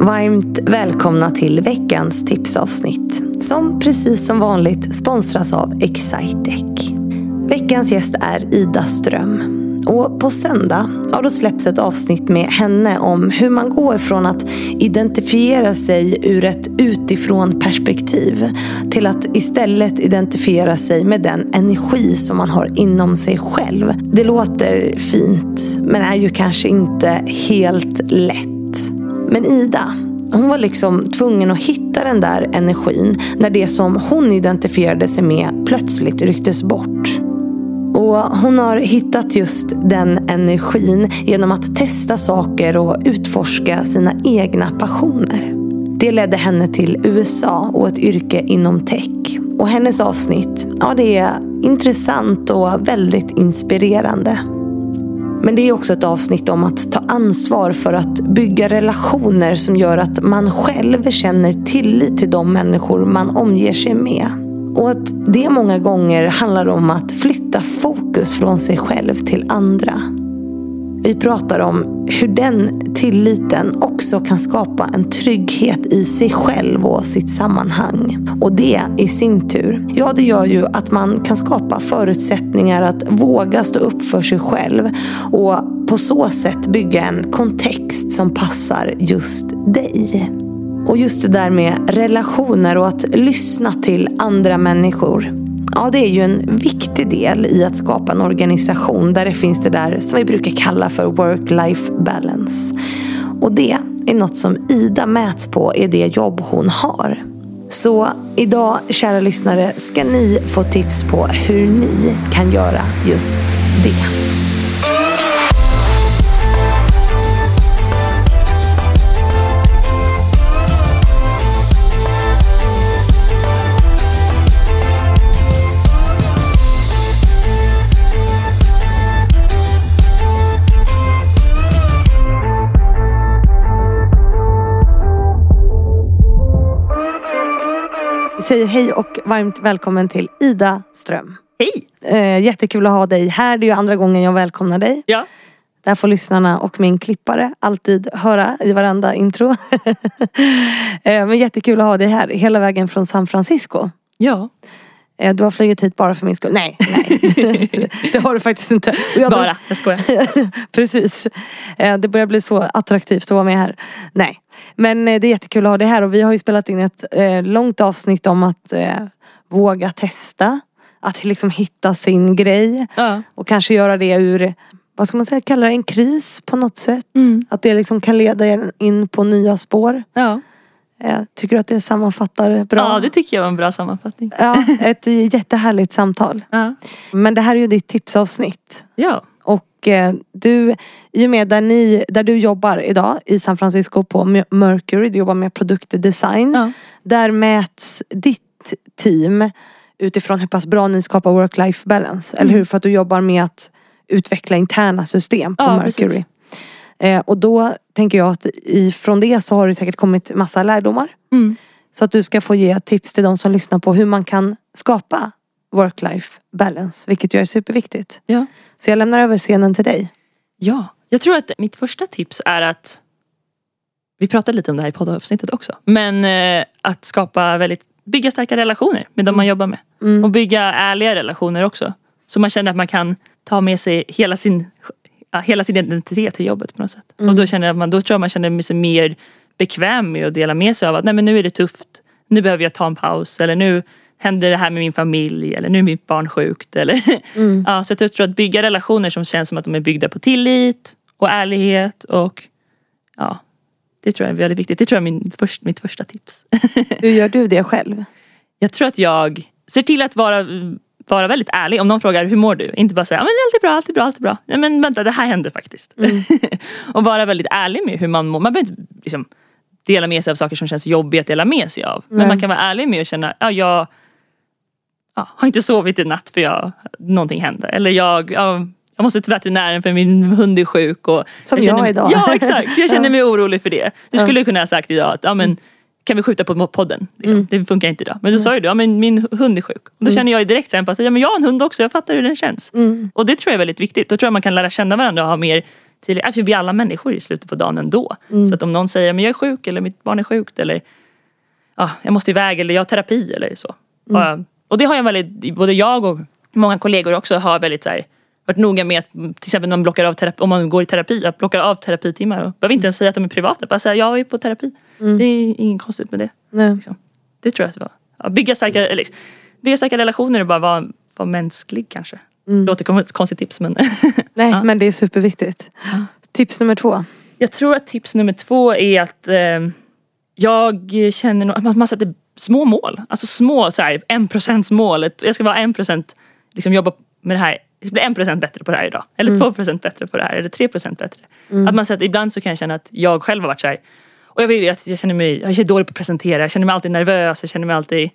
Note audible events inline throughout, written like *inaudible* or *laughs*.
Varmt välkomna till veckans tipsavsnitt som precis som vanligt sponsras av Excitec. Veckans gäst är Ida Ström. Och på söndag ja, då släpps ett avsnitt med henne om hur man går från att identifiera sig ur ett utifrån perspektiv till att istället identifiera sig med den energi som man har inom sig själv. Det låter fint men är ju kanske inte helt lätt. Men Ida, hon var liksom tvungen att hitta den där energin när det som hon identifierade sig med plötsligt rycktes bort. Och hon har hittat just den energin genom att testa saker och utforska sina egna passioner. Det ledde henne till USA och ett yrke inom tech. Och hennes avsnitt, ja det är intressant och väldigt inspirerande. Men det är också ett avsnitt om att ta ansvar för att bygga relationer som gör att man själv känner tillit till de människor man omger sig med. Och att det många gånger handlar om att flytta fokus från sig själv till andra. Vi pratar om hur den tilliten också kan skapa en trygghet i sig själv och sitt sammanhang. Och det i sin tur, ja det gör ju att man kan skapa förutsättningar att våga stå upp för sig själv och på så sätt bygga en kontext som passar just dig. Och just det där med relationer och att lyssna till andra människor. Ja, det är ju en viktig del i att skapa en organisation där det finns det där som vi brukar kalla för work-life balance. Och det är något som Ida mäts på i det jobb hon har. Så idag, kära lyssnare, ska ni få tips på hur ni kan göra just det. Vi säger hej och varmt välkommen till Ida Ström. Hej! Eh, jättekul att ha dig här. Det är ju andra gången jag välkomnar dig. Ja. Där får lyssnarna och min klippare alltid höra i varenda intro. *laughs* eh, men jättekul att ha dig här hela vägen från San Francisco. Ja. Eh, du har flugit hit bara för min skull. Nej, nej. *laughs* det har du faktiskt inte. Jag Bara, jag skojar. *laughs* Precis. Eh, Det börjar bli så attraktivt att vara med här. Nej. Men eh, det är jättekul att ha dig här och vi har ju spelat in ett långt avsnitt om att våga testa. Att liksom hitta sin grej. Ja. Och kanske göra det ur, vad ska man säga, kalla det en kris på något sätt. Mm. Att det liksom kan leda in på nya spår. Ja. Eh, Tycker du att det sammanfattar bra? ja, det tycker jag var en bra sammanfattning. Ja, ett jättehärligt samtal. Ja. Men det här är ju ditt tipsavsnitt. Ja. Och eh, du, i och med där, ni, där du jobbar idag i San Francisco på Mercury, du jobbar med produktdesign. Ja. Där mäts ditt team utifrån hur pass bra ni skapar work-life balance. Eller hur? För att du jobbar med att utveckla interna system på Ja, Mercury. precis. Eh, och då tänker jag att ifrån det så har det säkert kommit massa lärdomar. Mm. Så att du ska få ge tips till de som lyssnar på hur man kan skapa work-life balance. Vilket ju är superviktigt. Ja. Så jag lämnar över scenen till dig. ja. Jag tror att mitt första tips är att vi pratade lite om det här i poddavsnittet också. Men eh, att skapa väldigt, bygga starka relationer med de man jobbar med. Mm. Och bygga ärliga relationer också. Så man känner att man kan ta med sig hela sin, ja, hela sin identitet till jobbet på något sätt. Och då, känner man, då tror jag man känner sig mer bekväm med att dela med sig av att nej men nu är det tufft. Nu behöver jag ta en paus. Eller nu händer det här med min familj. Eller nu är mitt barn sjukt. Eller, *laughs* ja, så jag tror att bygga relationer som känns som att de är byggda på tillit och ärlighet. Och ja, det tror jag är väldigt viktigt. Det tror jag är min först, mitt första tips. *laughs* Hur gör du det själv? Jag tror att jag ser till att vara, vara väldigt ärlig. Om någon frågar hur mår du? Inte bara säga men allt är bra, allt är bra, allt är bra. Nej men vänta det här hände faktiskt. *laughs* och vara väldigt ärlig med hur man mår. Man behöver inte liksom, dela med sig av saker som känns jobbiga att dela med sig av. Men Nej. man kan vara ärlig med att känna, ja jag ja, har inte sovit i natt för jag, någonting hände. Eller jag, ja, jag måste till veterinären för min hund är sjuk. Och Som känner, jag idag. Ja exakt, jag känner *laughs* mig orolig för det. Du skulle kunna ha sagt idag att ja, men, kan vi skjuta på podden? Liksom. Det funkar inte idag. Men då sa ju du, ja men min hund är sjuk. Och då känner jag direkt att ja, men jag har en hund också, jag fattar hur den känns. Mm. Och det tror jag är väldigt viktigt. Då tror jag man kan lära känna varandra och ha mer tidigare. För vi är alla människor i slutet på dagen ändå. Så att om någon säger men jag är sjuk eller mitt barn är sjukt eller ja, jag måste iväg eller jag har terapi eller så. Bara- Och det har jag väldigt, både jag och många kollegor också har väldigt så här, varit noga med att till exempel man blockar av terapi, om man går i terapi, att blocka av terapitimmar. Och behöver inte ens säga att de är privata, bara säga jag är på terapi. Det är inget konstigt med det. Nej. Liksom. Det tror jag att det var. Ja, bygga, starka, eller, bygga starka relationer och bara vara, vara mänsklig kanske. Låter som ett konstigt tips men *laughs* Nej, Ja. men det är superviktigt. Tips nummer två. Jag tror att tips nummer två är att eh, jag känner nog att man sätter små mål. Alltså små så här, en procents målet. Jag ska vara en procent, liksom jobba med det här. Jag bli en procent bättre på det här idag. Eller två procent bättre på det här. Eller tre procent bättre. Att man sätter, ibland så kan jag känna att jag själv har varit så här. Och jag, vill, att jag känner mig jag känner dålig på att presentera. Jag känner mig alltid nervös. Jag känner mig alltid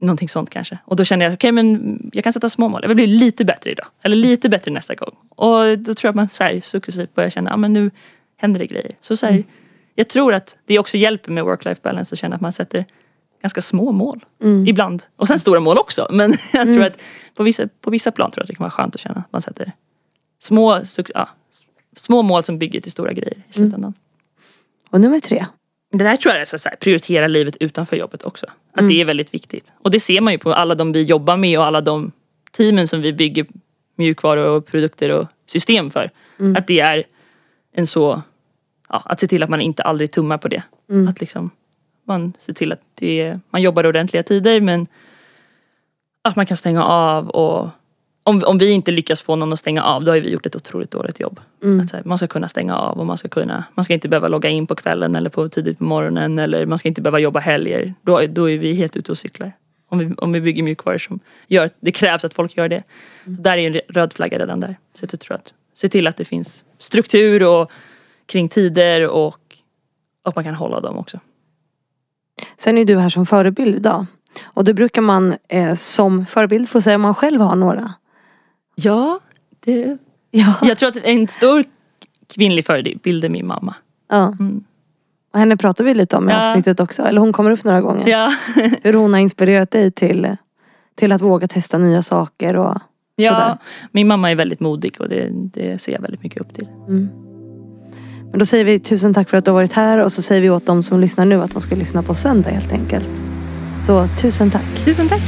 Någonting sånt kanske. Och då känner jag, okej men jag kan sätta små mål. Jag vill bli lite bättre idag. Eller lite bättre nästa gång. Och då tror jag att man så här, successivt börjar känna, ja men nu händer det grejer. Så, så här, Jag tror att det också hjälper med work-life balance att känna att man sätter ganska små mål. Ibland. Och sen stora mål också. *laughs* Men jag tror att på vissa, på vissa plan tror jag att det kan vara skönt att känna att man sätter små, ja, små mål som bygger till stora grejer i slutändan. Och nummer tre. Det där tror jag är så här, prioritera livet utanför jobbet också. Att det är väldigt viktigt. Och det ser man ju på alla de vi jobbar med och alla de teamen som vi bygger mjukvaror och produkter och system för. Att det är en så, ja, att se till att man inte aldrig tummar på det. Att liksom, man ser till att det man jobbar ordentliga tider men att man kan stänga av och om, om vi inte lyckas få någon att stänga av då har vi gjort ett otroligt dåligt jobb. Att så här, man ska kunna stänga av och man ska kunna Man ska inte behöva logga in på kvällen eller på tidigt på morgonen eller man ska inte behöva jobba helger. Då, då är vi helt ute och cyklar. Om vi, om vi bygger mjukvaror som gör att det krävs att folk gör det. Så där är en röd flagga redan där. Så jag tror att se till att det finns struktur och kring tider och att man kan hålla dem också. Sen är du här som förebild idag. Och då brukar man eh, som förebild få säga om man själv har några. Ja, det, Ja. jag tror att en stor kvinnlig förebild är min mamma. ja. Mm. Och henne pratar vi lite om i Ja. avsnittet också. Eller hon kommer upp några gånger. Ja. *laughs* Hur hon har inspirerat dig till, till att våga testa nya saker och Ja, sådär. min mamma är väldigt modig och det, det ser jag väldigt mycket upp till. Men då säger vi tusen tack för att du har varit här och så säger vi åt de som lyssnar nu att de ska lyssna på söndag helt enkelt. Så tusen tack. Tusen tack!